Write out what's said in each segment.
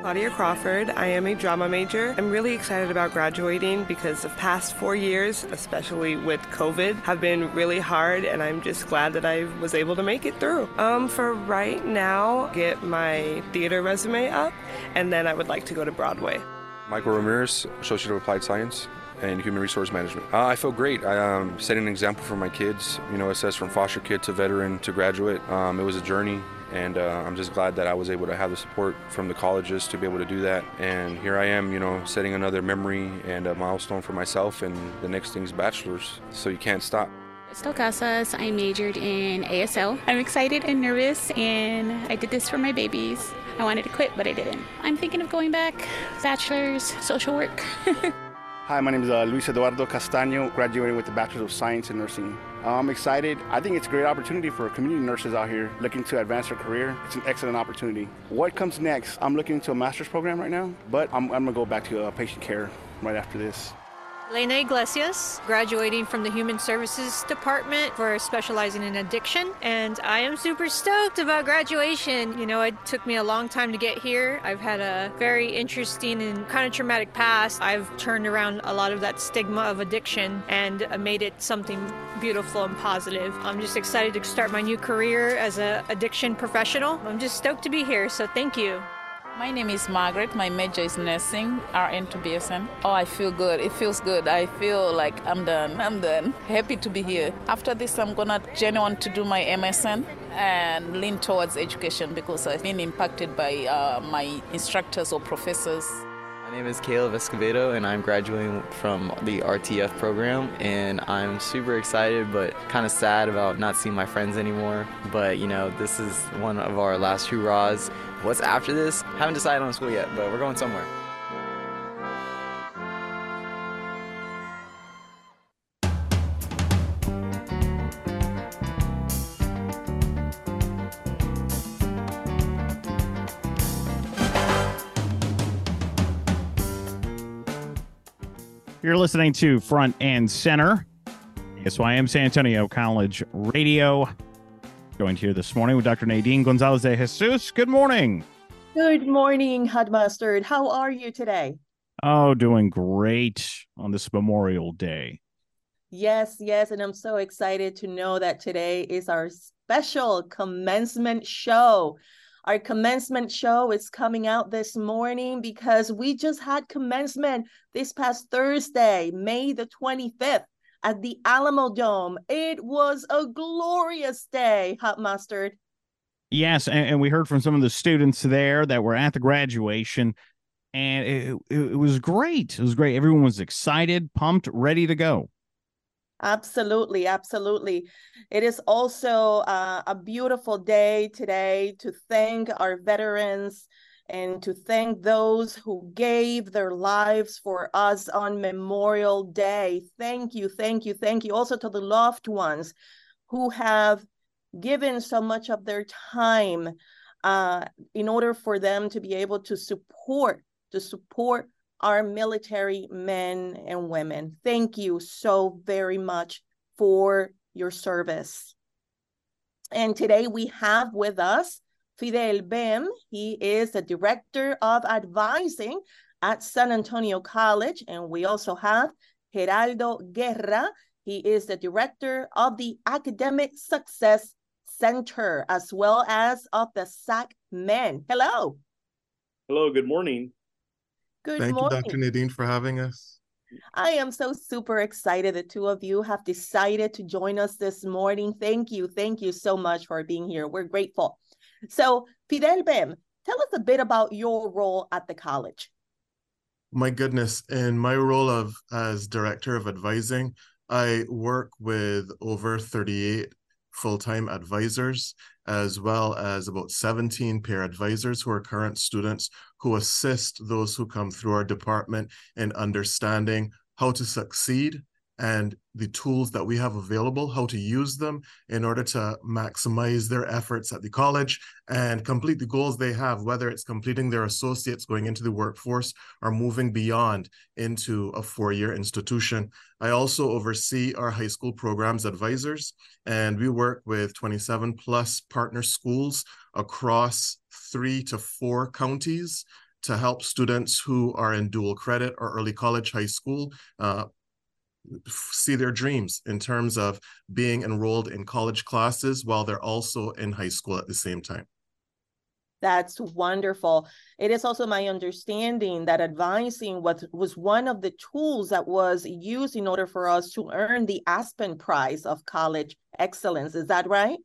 Claudia Crawford. I am a drama major. I'm really excited about graduating because the past four years, especially with COVID, have been really hard, and I'm just glad that I was able to make it through. Um, for right now, get my theater resume up, and then I would like to go to Broadway. Michael Ramirez, Associate of Applied Science and Human Resource Management. Uh, I feel great. I um, setting an example for my kids. You know, it says from foster kid to veteran to graduate. Um, it was a journey, and uh, I'm just glad that I was able to have the support from the colleges to be able to do that. And here I am, you know, setting another memory and a milestone for myself. And the next thing's bachelor's, so you can't stop. Estel Casas, I majored in ASL. I'm excited and nervous, and I did this for my babies. I wanted to quit, but I didn't. I'm thinking of going back, bachelor's, social work. Hi, my name is uh, Luis Eduardo Castaño, graduating with the Bachelor of Science in Nursing. I'm excited. I think it's a great opportunity for community nurses out here looking to advance their career. It's an excellent opportunity. What comes next? I'm looking into a master's program right now, but I'm, I'm going to go back to uh, patient care right after this. Elena Iglesias, graduating from the Human Services Department for specializing in addiction. And I am super stoked about graduation. You know, it took me a long time to get here. I've had a very interesting and kind of traumatic past. I've turned around a lot of that stigma of addiction and made it something beautiful and positive. I'm just excited to start my new career as an addiction professional. I'm just stoked to be here, so thank you. My name is Margaret. My major is nursing, RN to BSN. Oh, I feel good. It feels good. I feel like I'm done. I'm done. Happy to be here. After this, I'm gonna journey on to do my MSN and lean towards education because I've been impacted by uh, my instructors or professors. My name is Caleb Escobedo, and I'm graduating from the RTF program. And I'm super excited, but kind of sad about not seeing my friends anymore. But you know, this is one of our last hurrahs. What's after this? Haven't decided on school yet, but we're going somewhere. You're listening to Front and Center, SYM San Antonio College Radio. Joined here this morning with Dr. Naydeen González-De Jesús. Good morning. Good morning, Hot Mustard. How are you today? Oh, doing great on this Memorial Day. Yes, yes. And I'm so excited to know that today is our special commencement show. Our commencement show is coming out this morning because we just had commencement this past Thursday, May the 25th at the Alamodome. It was a glorious day, Hot Mustard. Yes, and, and, we heard from some of the students there that were at the graduation, and it, it, it was great. It was great. Everyone was excited, pumped, ready to go. Absolutely, absolutely. It is also uh, a beautiful day today to thank our veterans and to thank those who gave their lives for us on Memorial Day. Thank you, thank you, thank you. Also to the loved ones who have given so much of their time uh, in order for them to be able to support, to support our military men and women. Thank you so very much for your service. And today we have with us Fidel Bém. He is the Director of Advising at San Antonio College. And we also have Geraldo Guerra. He is the Director of the Academic Success Center, as well as of the SAC Men. Hello. Hello, good morning. Good morning. Thank morning. you, Dr. Naydeen, for having us. I am so super excited. The two of you have decided to join us this morning. Thank you. Thank you so much for being here. We're grateful. So, Fidel Bém, tell us a bit about your role at the college. My goodness, in my role of as director of advising, I work with over 38 full-time advisors as well as about 17 peer advisors who are current students who assist those who come through our department in understanding how to succeed and the tools that we have available, how to use them in order to maximize their efforts at the college and complete the goals they have, whether it's completing their associates going into the workforce or moving beyond into a four year institution. I also oversee our high school programs advisors, and we work with 27 plus partner schools across three to four counties to help students who are in dual credit or early college, high school, uh, see their dreams in terms of being enrolled in college classes while they're also in high school at the same time. That's wonderful. It is also my understanding that advising was, was one of the tools that was used in order for us to earn the Aspen Prize of College Excellence. Is that right?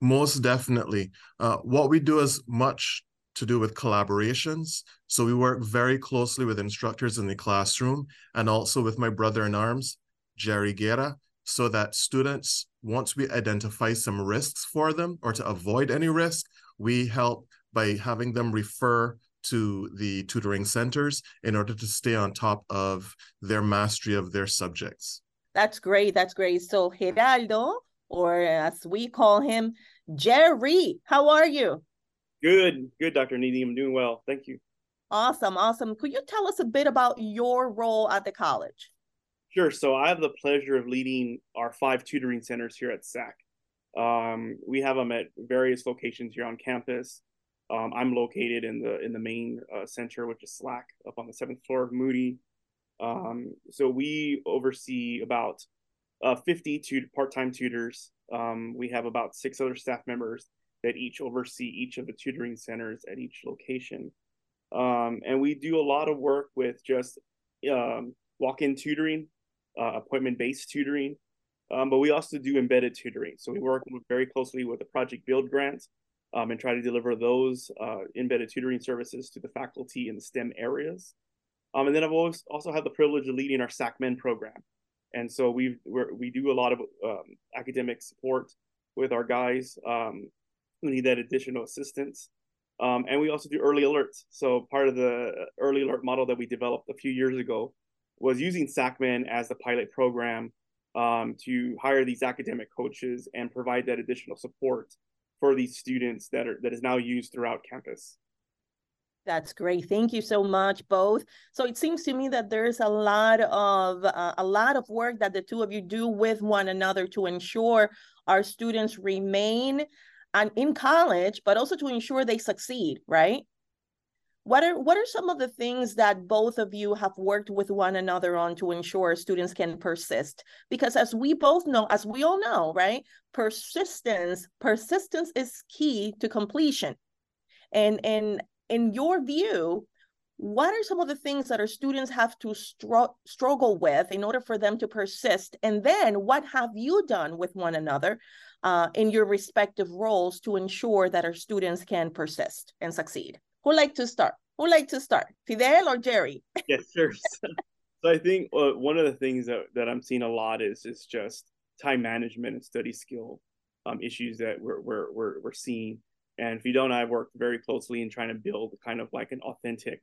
Most definitely. Uh, what we do is much to do with collaborations. So we work very closely with instructors in the classroom and also with my brother in arms, Jerry Guerra, so that students, once we identify some risks for them or to avoid any risk, we help by having them refer to the tutoring centers in order to stay on top of their mastery of their subjects. That's great. That's great. So Geraldo, or as we call him, Jerry, how are you? Good, good, Dr. Needy. I'm doing well. Thank you. Awesome, awesome. Could you tell us a bit about your role at the college? Sure. So I have the pleasure of leading our five tutoring centers here at SAC. Um, we have them at various locations here on campus. Um, I'm located in the in the main uh, center, which is SLAC, up on the seventh floor of Moody. Um, so we oversee about uh, 50 tut- part-time tutors. Um, we have about six other staff members that each oversee each of the tutoring centers at each location. Um, and we do a lot of work with just um, walk-in tutoring, uh, appointment-based tutoring, um, but we also do embedded tutoring. So we work very closely with the Project Build grant um, and try to deliver those uh, embedded tutoring services to the faculty in the STEM areas. Um, and then I've always also had the privilege of leading our SACMEN program. And so we we do a lot of um, academic support with our guys um, who need that additional assistance. Um, and we also do early alerts. So part of the early alert model that we developed a few years ago was using SACMEN as the pilot program um, to hire these academic coaches and provide that additional support for these students that are that is now used throughout campus. That's great. Thank you so much, both. So it seems to me that there's a lot of uh, a lot of work that the two of you do with one another to ensure our students remain and in college, but also to ensure they succeed, right? What are what are some of the things that both of you have worked with one another on to ensure students can persist? Because as we both know, as we all know, right? Persistence, persistence is key to completion. And and in your view, what are some of the things that our students have to str- struggle with in order for them to persist? And then what have you done with one another uh, in your respective roles to ensure that our students can persist and succeed? Who would like to start? Who would like to start? Fidel or Jerry? yes, sure. so I think uh, one of the things that, that I'm seeing a lot is is just time management and study skill um, issues that we're, we're, we're, we're seeing. And Fidel and I have worked very closely in trying to build kind of like an authentic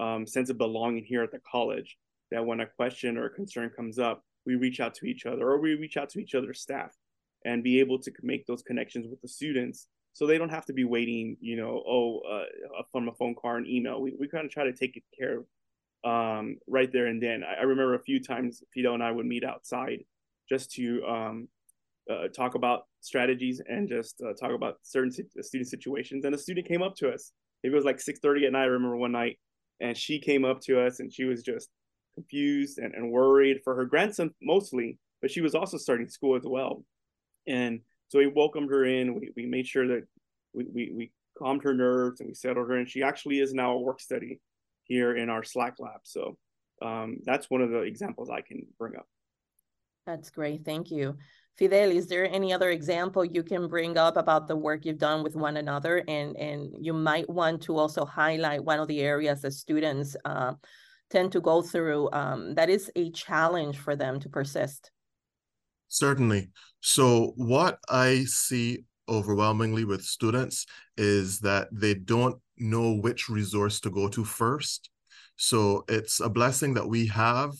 um, sense of belonging here at the college. That when a question or a concern comes up, we reach out to each other or we reach out to each other's staff and be able to make those connections with the students so they don't have to be waiting, you know, oh, uh, from a phone call and email. We, we kind of try to take care of um, right there and then. I, I, remember a few times Fidel and I would meet outside just to um, uh, talk about strategies and just uh, talk about certain student situations. And a student came up to us. It was like 6:30 at night. I remember one night, and she came up to us and she was just confused and, and worried for her grandson mostly, but she was also starting school as well. And so we welcomed her in. We, we made sure that we, we, we calmed her nerves and we settled her. And she actually is now a work study here in our SLAC lab. So um, that's one of the examples I can bring up. That's great. Thank you. Fidel, is there any other example you can bring up about the work you've done with one another? And, and you might want to also highlight one of the areas that students uh, tend to go through um, that is a challenge for them to persist. Certainly. So, what I see overwhelmingly with students is that they don't know which resource to go to first. So, it's a blessing that we have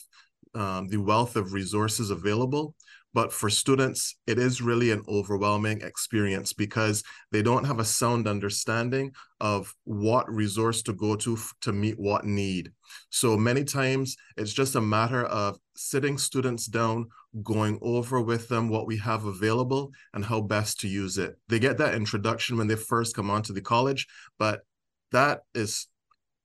um, the wealth of resources available. But for students, it is really an overwhelming experience because they don't have a sound understanding of what resource to go to to meet what need. So many times it's just a matter of sitting students down, going over with them what we have available and how best to use it. They get that introduction when they first come onto the college, but that is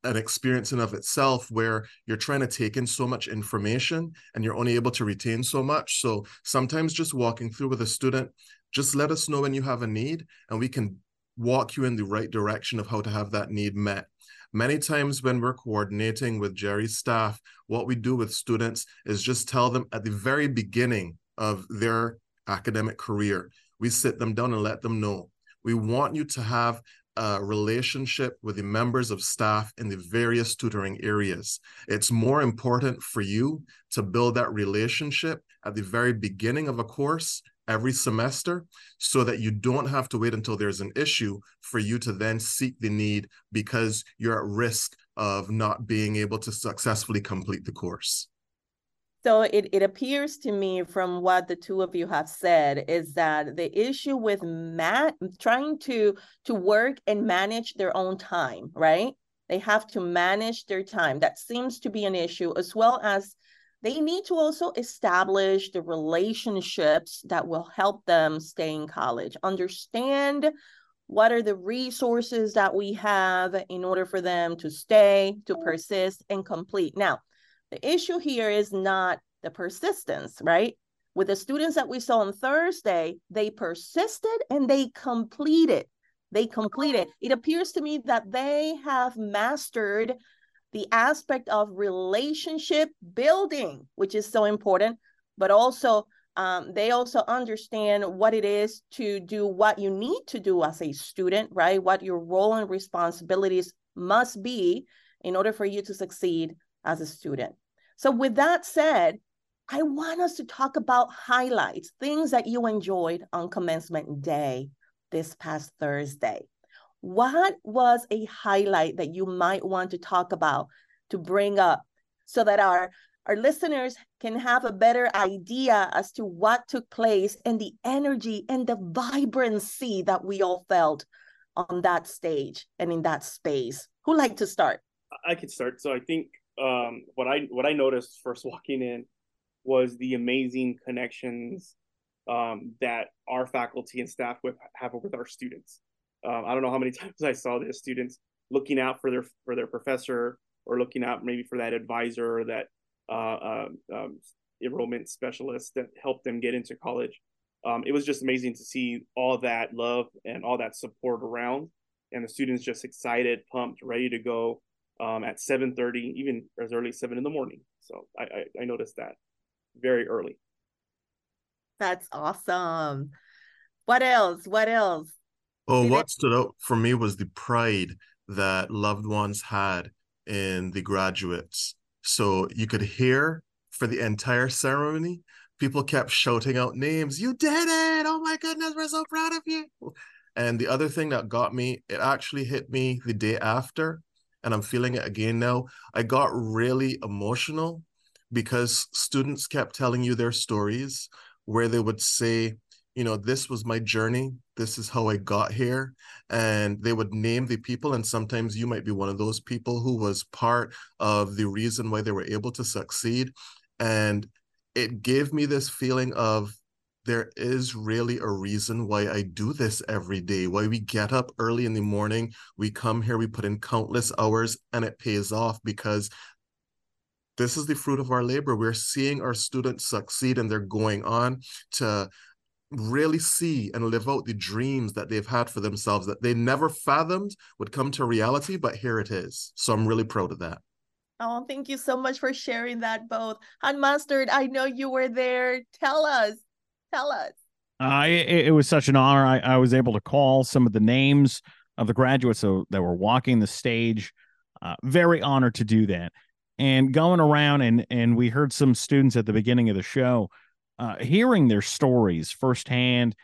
an experience in of itself where you're trying to take in so much information and you're only able to retain so much. So sometimes just walking through with a student just let us know when you have a need and we can walk you in the right direction of how to have that need met. Many times when we're coordinating with jerry's staff what we do with students is just tell them at the very beginning of their academic career we sit them down and let them know. We want you to have a relationship with the members of staff in the various tutoring areas. It's more important for you to build that relationship at the very beginning of a course every semester so that you don't have to wait until there's an issue for you to then seek the need because you're at risk of not being able to successfully complete the course. So it, it appears to me from what the two of you have said is that the issue with Matt trying to to work and manage their own time, right? They have to manage their time. That seems to be an issue, as well as they need to also establish the relationships that will help them stay in college. Understand what are the resources that we have in order for them to stay, to persist, and complete. Now, the issue here is not the persistence, right? With the students that we saw on Thursday, they persisted and they completed. They completed. It appears to me that they have mastered the aspect of relationship building, which is so important, but also um, they also understand what it is to do what you need to do as a student, right? What your role and responsibilities must be in order for you to succeed as a student. So, with that said, I want us to talk about highlights, things that you enjoyed on commencement day this past Thursday. What was a highlight that you might want to talk about to bring up so that our our listeners can have a better idea as to what took place and the energy and the vibrancy that we all felt on that stage and in that space. Who like to start? I could start. So I think um, what I what I noticed first walking in was the amazing connections um, that our faculty and staff with have with our students. Um, I don't know how many times I saw the students looking out for their for their professor or looking out maybe for that advisor or that uh, um, um enrollment specialist that helped them get into college. Um, it was just amazing to see all that love and all that support around, and the students just excited, pumped, ready to go um, at 7.30 even as early as 7 in the morning. So I, I, I noticed that very early. That's awesome. What else? What else? Oh what stood out for me was the pride that loved ones had in the graduates. So you could hear for the entire ceremony people kept shouting out names you did it! Oh my goodness we're so proud of you! And the other thing that got me it actually hit me the day after and I'm feeling it again now. I got really emotional because students kept telling you their stories where they would say, you know, this was my journey. This is how I got here. And they would name the people. And sometimes you might be one of those people who was part of the reason why they were able to succeed. And it gave me this feeling of there is really a reason why I do this every day, why we get up early in the morning, we come here, we put in countless hours, and it pays off because this is the fruit of our labor. We're seeing our students succeed and they're going on to really see and live out the dreams that they've had for themselves that they never fathomed would come to reality, but here it is. So I'm really proud of that. Oh, thank you so much for sharing that both. Hot Mustard, I know you were there. Tell us, Tell us. Uh, it, it, was such an honor. I, I was able to call some of the names of the graduates that were walking the stage. Uh, very honored to do that. And going around and and we heard some students at the beginning of the show, uh, hearing their stories firsthand,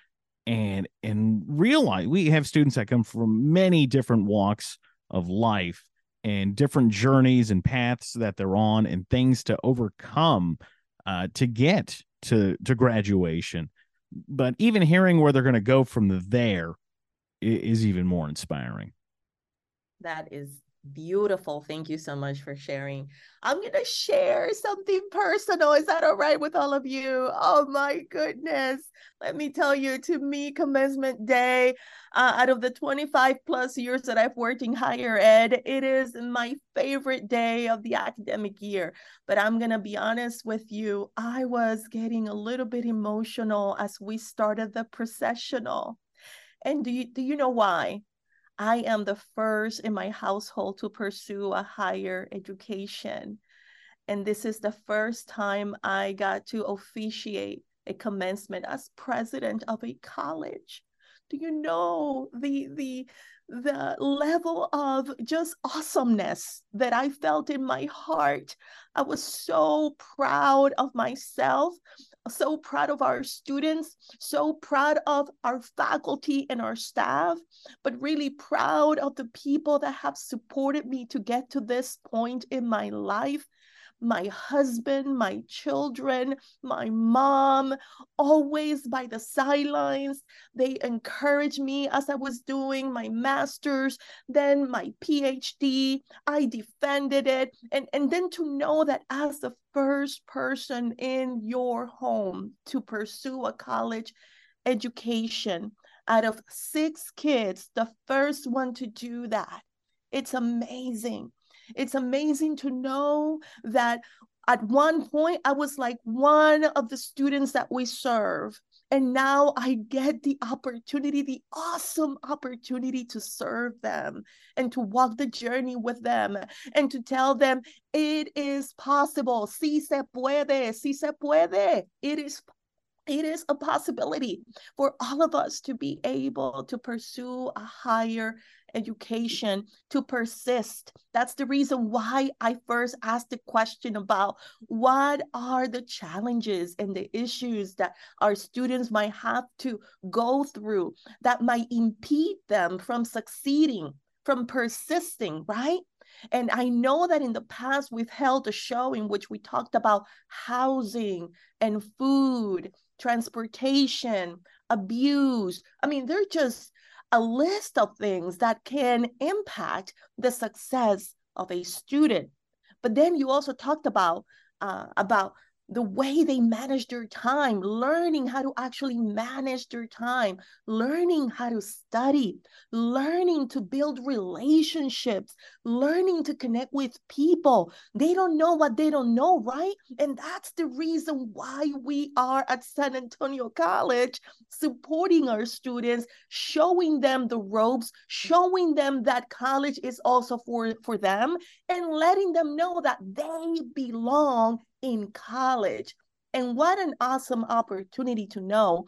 and and realize we have students that come from many different walks of life and different journeys and paths that they're on and things to overcome uh, to get to to graduation. But even hearing where they're going to go from there is even more inspiring. That is Beautiful. Thank you so much for sharing. I'm going to share something personal. Is that all right with all of you? Oh my goodness. Let me tell you, to me, commencement day, uh, out of the 25 plus years that I've worked in higher ed, it is my favorite day of the academic year. But I'm going to be honest with you, I was getting a little bit emotional as we started the processional. And do you, do you know why? I am the first in my household to pursue a higher education. And this is the first time I got to officiate a commencement as president of a college. Do you know the the the level of just awesomeness that I felt in my heart? I was so proud of myself so proud of our students, so proud of our faculty and our staff, but really proud of the people that have supported me to get to this point in my life my husband, my children, my mom, always by the sidelines. They encouraged me as I was doing my master's, then my PhD. I defended it. And, and then to know that as the first person in your home to pursue a college education, out of six kids, the first one to do that. It's amazing. It's amazing to know that at one point I was like one of the students that we serve. And now I get the opportunity, the awesome opportunity to serve them and to walk the journey with them and to tell them it is possible. Si se puede, si se puede. It is it is a possibility for all of us to be able to pursue a higher education to persist. That's the reason why I first asked the question about what are the challenges and the issues that our students might have to go through that might impede them from succeeding, from persisting, right? And I know that in the past we've held a show in which we talked about housing and food, transportation, abuse. I mean, they're just a list of things that can impact the success of a student. But then you also talked about uh, about the way they manage their time, learning how to actually manage their time, learning how to study, learning to build relationships, learning to connect with people. They don't know what they don't know, right? And that's the reason why we are at San Antonio College supporting our students, showing them the ropes, showing them that college is also for, for them, and letting them know that they belong in college. And what an awesome opportunity to know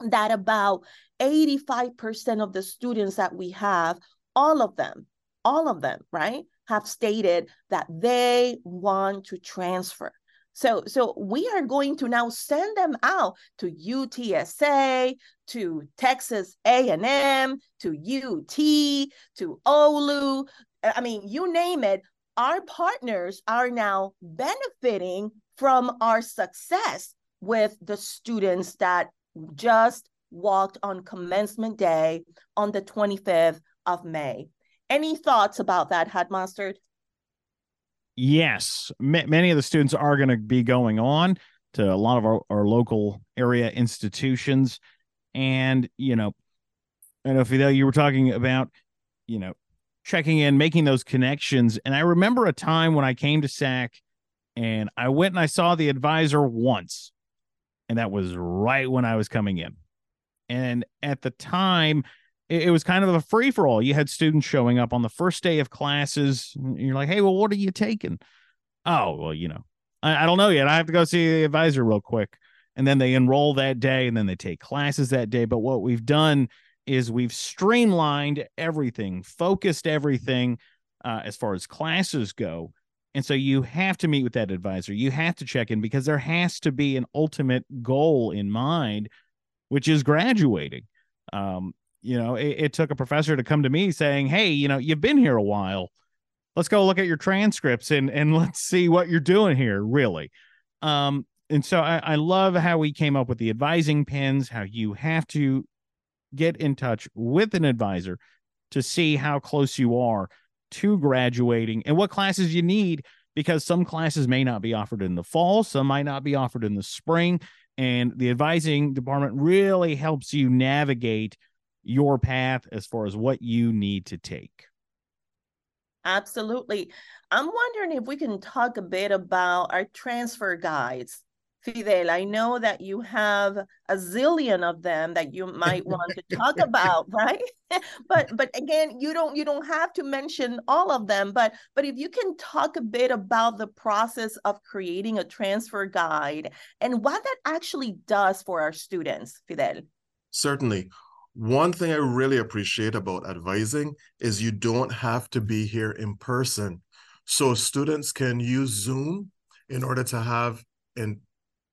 that about 85% of the students that we have, all of them, all of them, right, have stated that they want to transfer. So, so we are going to now send them out to UTSA, to Texas A&M, to UT, to OLLU. I mean, you name it our partners are now benefiting from our success with the students that just walked on commencement day on the 25th of May. Any thoughts about that, Hot Mustard? Yes, M- many of the students are going to be going on to a lot of our, our local area institutions. And, you know, I know if you know, you were talking about, you know, checking in, making those connections. And I remember a time when I came to SAC and I went and I saw the advisor once. And that was right when I was coming in. And at the time, it, was kind of a free for all. You had students showing up on the first day of classes. you're like, hey, well, what are you taking? Oh, well, you know, I, I don't know yet. I have to go see the advisor real quick. And then they enroll that day and then they take classes that day. But what we've done is we've streamlined everything, focused everything uh, as far as classes go. And so you have to meet with that advisor. You have to check in because there has to be an ultimate goal in mind, which is graduating. Um, you know, it, it took a professor to come to me saying, Hey, you know, you've been here a while. Let's go look at your transcripts and and let's see what you're doing here, really. Um, and so I, I love how we came up with the advising pins, how you have to get in touch with an advisor to see how close you are to graduating and what classes you need because some classes may not be offered in the fall, some might not be offered in the spring. And the advising department really helps you navigate your path as far as what you need to take. Absolutely. I'm wondering if we can talk a bit about our transfer guides. Fidel, I know that you have a zillion of them that you might want to talk about, right? but but again, you don't you don't have to mention all of them, but but if you can talk a bit about the process of creating a transfer guide and what that actually does for our students, Fidel. Certainly. One thing I really appreciate about advising is you don't have to be here in person. So students can use Zoom in order to have in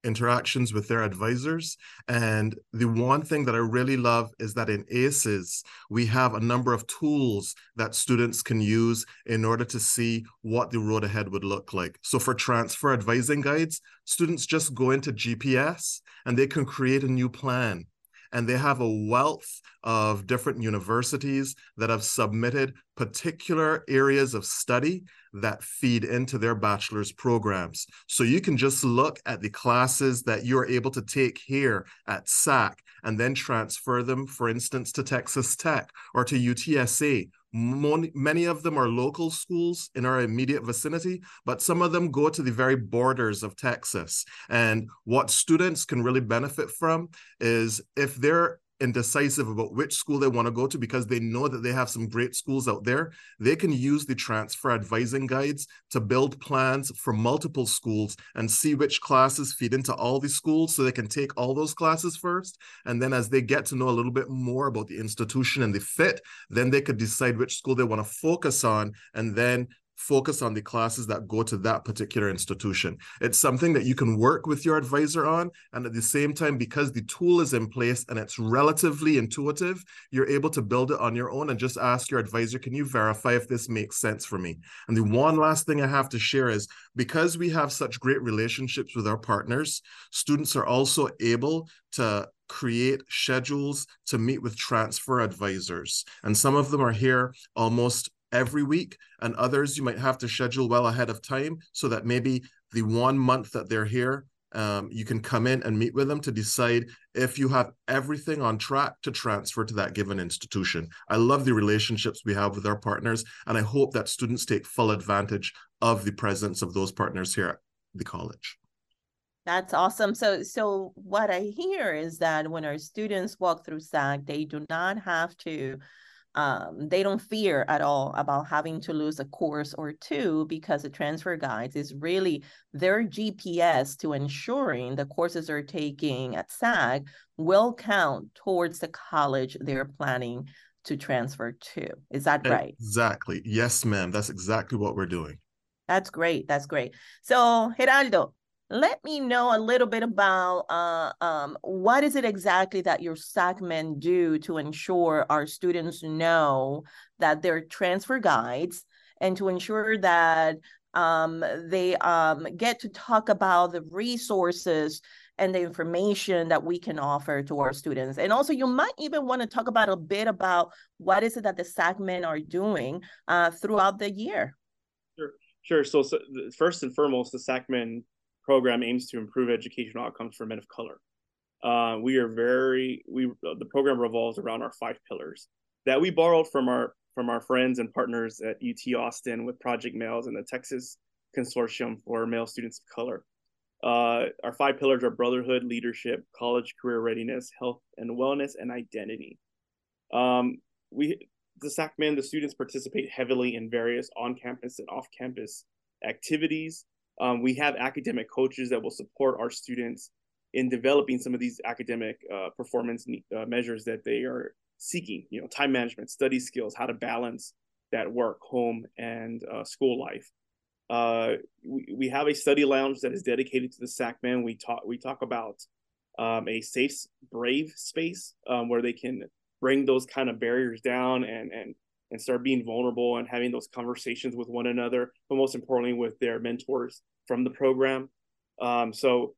interactions with their advisors. And the one thing that I really love is that in ACES, we have a number of tools that students can use in order to see what the road ahead would look like. So for transfer advising guides, students just go into GPS and they can create a new plan and they have a wealth of different universities that have submitted particular areas of study that feed into their bachelor's programs. So you can just look at the classes that you're able to take here at SAC and then transfer them, for instance, to Texas Tech or to UTSA many of them are local schools in our immediate vicinity, but some of them go to the very borders of Texas. And what students can really benefit from is if they're indecisive about which school they want to go to because they know that they have some great schools out there, they can use the transfer advising guides to build plans for multiple schools and see which classes feed into all these schools so they can take all those classes first. And then as they get to know a little bit more about the institution and the fit, then they could decide which school they want to focus on and then focus on the classes that go to that particular institution. It's something that you can work with your advisor on. And at the same time, because the tool is in place and it's relatively intuitive, you're able to build it on your own and just ask your advisor, can you verify if this makes sense for me? And the one last thing I have to share is because we have such great relationships with our partners, students are also able to create schedules to meet with transfer advisors. And some of them are here almost every week, and others you might have to schedule well ahead of time so that maybe the one month that they're here, um, you can come in and meet with them to decide if you have everything on track to transfer to that given institution. I love the relationships we have with our partners, and I hope that students take full advantage of the presence of those partners here at the college. That's awesome. So, so what I hear is that when our students walk through SAC, they do not have to um, they don't fear at all about having to lose a course or two because the transfer guides is really their GPS to ensuring the courses they're taking at SAC will count towards the college they're planning to transfer to. Is that right? Exactly. Yes, ma'am. That's exactly what we're doing. That's great. That's great. So, Geraldo, let me know a little bit about uh, um, what is it exactly that your SACMEN do to ensure our students know that they're transfer guides and to ensure that um, they um, get to talk about the resources and the information that we can offer to our students. And also, you might even want to talk about a bit about what is it that the SACMEN are doing uh, throughout the year. Sure, sure. So, so first and foremost, the SACMEN program aims to improve educational outcomes for men of color. Uh, we are very we the program revolves around our five pillars that we borrowed from our from our friends and partners at UT Austin with Project Males and the Texas Consortium for Male Students of Color. Uh, our five pillars are brotherhood, leadership, college career readiness, health and wellness, and identity. Um, we the SACMEN, the students participate heavily in various on-campus and off-campus activities um, we have academic coaches that will support our students in developing some of these academic uh, performance uh, measures that they are seeking. You know, time management, study skills, how to balance that work, home, and uh, school life. Uh, we, we have a study lounge that is dedicated to the SACMEN. We talk we talk about um, a safe, brave space um, where they can bring those kind of barriers down and and and start being vulnerable and having those conversations with one another, but most importantly with their mentors from the program. Um, so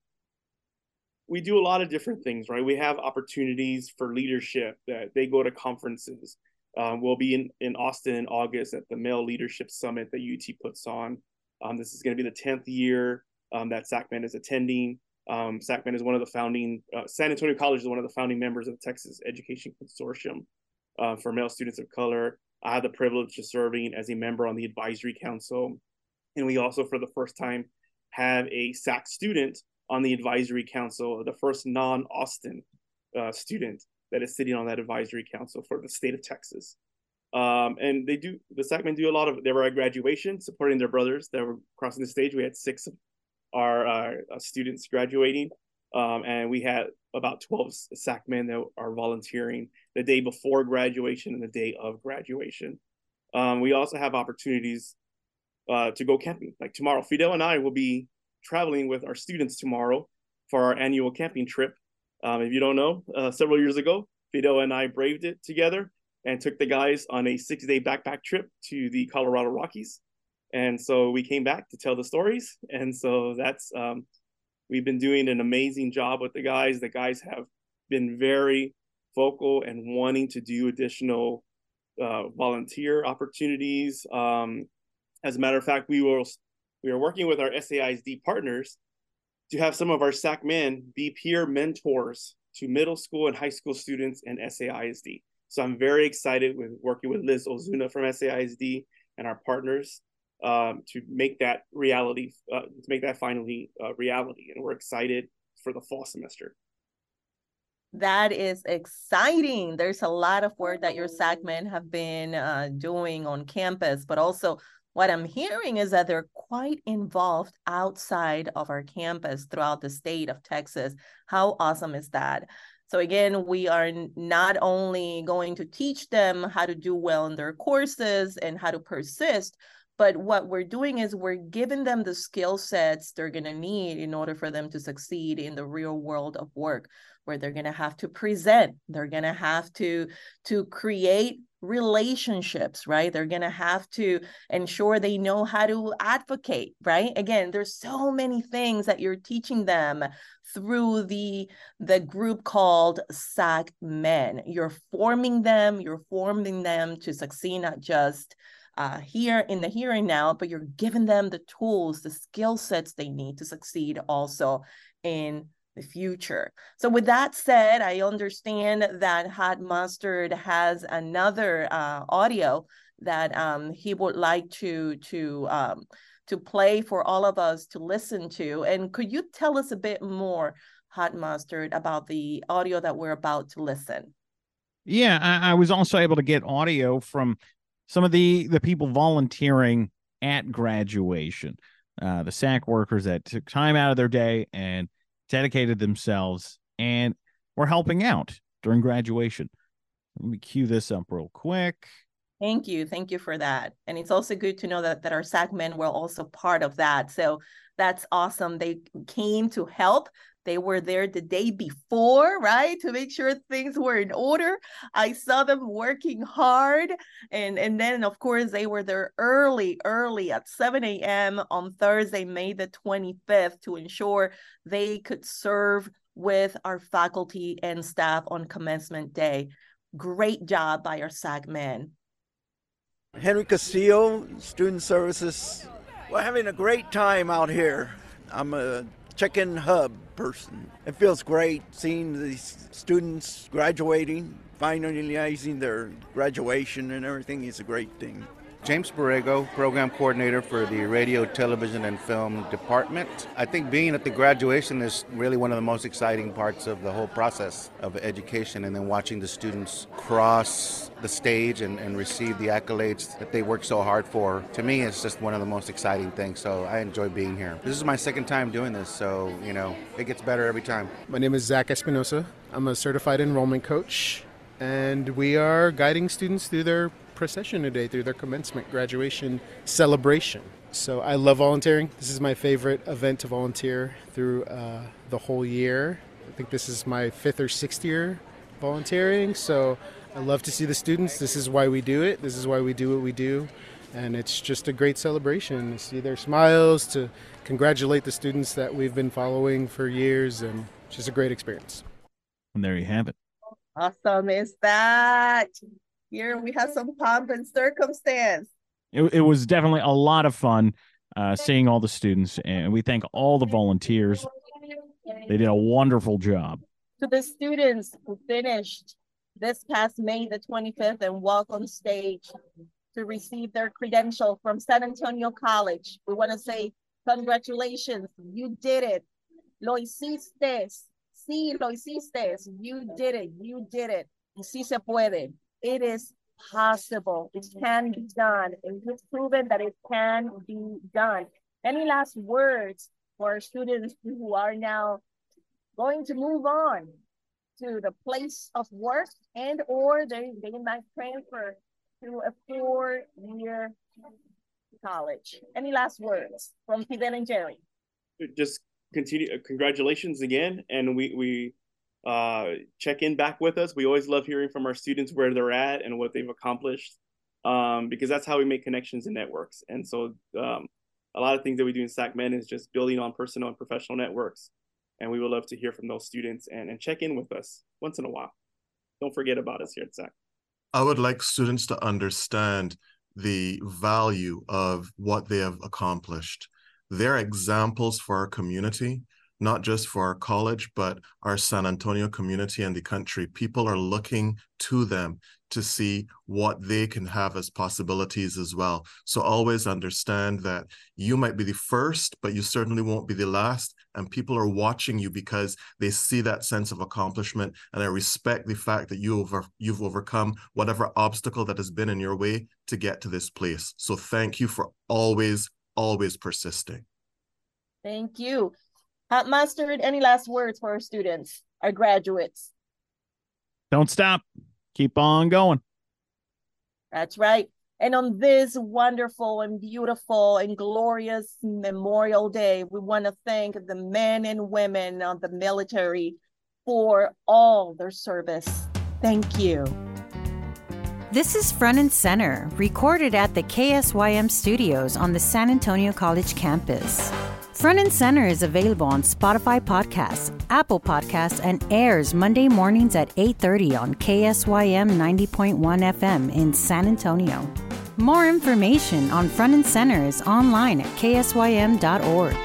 we do a lot of different things, right? We have opportunities for leadership that they go to conferences. Um, we'll be in, in Austin in August at the Male Leadership Summit that UT puts on. Um, this is going to be the 10th year um, that SACMEN is attending. Um, SACMEN is one of the founding, uh, San Antonio College is one of the founding members of the Texas Education Consortium uh, for male students of color. I had the privilege of serving as a member on the advisory council. And we also, for the first time, have a SAC student on the advisory council, the first non Austin uh, student that is sitting on that advisory council for the state of Texas. Um, and they do the SACMEN do a lot of they were at graduation supporting their brothers that were crossing the stage. We had six of our uh, students graduating, um, and we had about 12 SAC men that are volunteering the day before graduation and the day of graduation. Um, we also have opportunities uh, to go camping. Like tomorrow, Fidel and I will be traveling with our students tomorrow for our annual camping trip. Um, if you don't know, uh, several years ago, Fidel and I braved it together and took the guys on a six day backpack trip to the Colorado Rockies. And so we came back to tell the stories. And so that's, um, we've been doing an amazing job with the guys. The guys have been very vocal and wanting to do additional uh, volunteer opportunities. Um, as a matter of fact, we will we are working with our SAISD partners to have some of our SAC men be peer mentors to middle school and high school students in SAISD. So I'm very excited with working with Liz Ozuna from SAISD and our partners um, to make that reality, uh, to make that finally uh, reality. And we're excited for the fall semester. That is exciting. There's a lot of work that your SACMEN have been uh, doing on campus, but also what I'm hearing is that they're quite involved outside of our campus throughout the state of Texas. How awesome is that? So again, we are not only going to teach them how to do well in their courses and how to persist, but what we're doing is we're giving them the skill sets they're going to need in order for them to succeed in the real world of work where they're going to have to present they're going to have to to create relationships right? They're going to have to ensure they know how to advocate right? Again there's so many things that you're teaching them through the the group called sac men. You're forming them you're forming them to succeed not just uh, here in the here and now, but you're giving them the tools, the skill sets they need to succeed also in the future. So, with that said, I understand that Hot Mustard has another uh, audio that um, he would like to to um, to play for all of us to listen to. And could you tell us a bit more, Hot Mustard, about the audio that we're about to listen? Yeah, I, I was also able to get audio from some of the the people volunteering at graduation, uh, the SAC workers that took time out of their day and dedicated themselves and were helping out during graduation. Let me cue this up real quick. Thank you. Thank you for that. And it's also good to know that, that our SAC men were also part of that. So that's awesome. They came to help. They were there the day before, right, to make sure things were in order. I saw them working hard. And, and then, of course, they were there early, early at 7 a.m. on Thursday, May the 25th, to ensure they could serve with our faculty and staff on commencement day. Great job by our SACMEN. Henry Castillo, Student Services. We're having a great time out here. I'm a check-in hub person. It feels great seeing these students graduating, finalizing their graduation and everything is a great thing. James Borrego, Program Coordinator for the Radio, Television, and Film Department. I think being at the graduation is really one of the most exciting parts of the whole process of education, and then watching the students cross the stage and, and receive the accolades that they work so hard for. To me, it's just one of the most exciting things, so I enjoy being here. This is my second time doing this, so, you know, it gets better every time. My name is Zach Espinosa. I'm a certified enrollment coach, and we are guiding students through their procession today through their commencement graduation celebration. So I love volunteering. This is my favorite event to volunteer through uh, the whole year. I think this is my fifth or sixth year volunteering. So I love to see the students. This is why we do it. This is why we do what we do. And it's just a great celebration to see their smiles, to congratulate the students that we've been following for years, and just a great experience. And there you have it. Awesome is that. Here we have some pomp and circumstance. It, it was definitely a lot of fun uh, seeing all the students, and we thank all the volunteers. They did a wonderful job. To the students who finished this past May the 25th and walk on stage to receive their credential from San Antonio College, we want to say congratulations. You did it. Lo hiciste. Sí, lo hiciste. You did it. You did it. Y sí se puede. It is possible. It can be done. And you've proven that it can be done. Any last words for students who are now going to move on to the place of work and or they, they might transfer to a four-year college. Any last words from Fidel and Jerry? Just continue. Uh, congratulations again, and we we uh, check in back with us. We always love hearing from our students where they're at and what they've accomplished, um, because that's how we make connections and networks. And so, um, a lot of things that we do in SACMEN is just building on personal and professional networks. And we would love to hear from those students and, and check in with us once in a while. Don't forget about us here at SAC. I would like students to understand the value of what they have accomplished. They're examples for our community not just for our college, but our San Antonio community and the country. People are looking to them to see what they can have as possibilities as well. So always understand that you might be the first, but you certainly won't be the last. And people are watching you because they see that sense of accomplishment. And I respect the fact that you over, you've overcome whatever obstacle that has been in your way to get to this place. So thank you for always, always persisting. Thank you. Uh, Mustard, any last words for our students, our graduates? Don't stop. Keep on going. That's right. And on this wonderful and beautiful and glorious Memorial Day, we want to thank the men and women of the military for all their service. Thank you. This is Front and Center, recorded at the KSYM studios on the San Antonio College campus. Front and Center is available on Spotify Podcasts, Apple Podcasts, and airs Monday mornings at 8:30 on KSYM 90.1 FM in San Antonio. More information on Front and Center is online at ksym.org.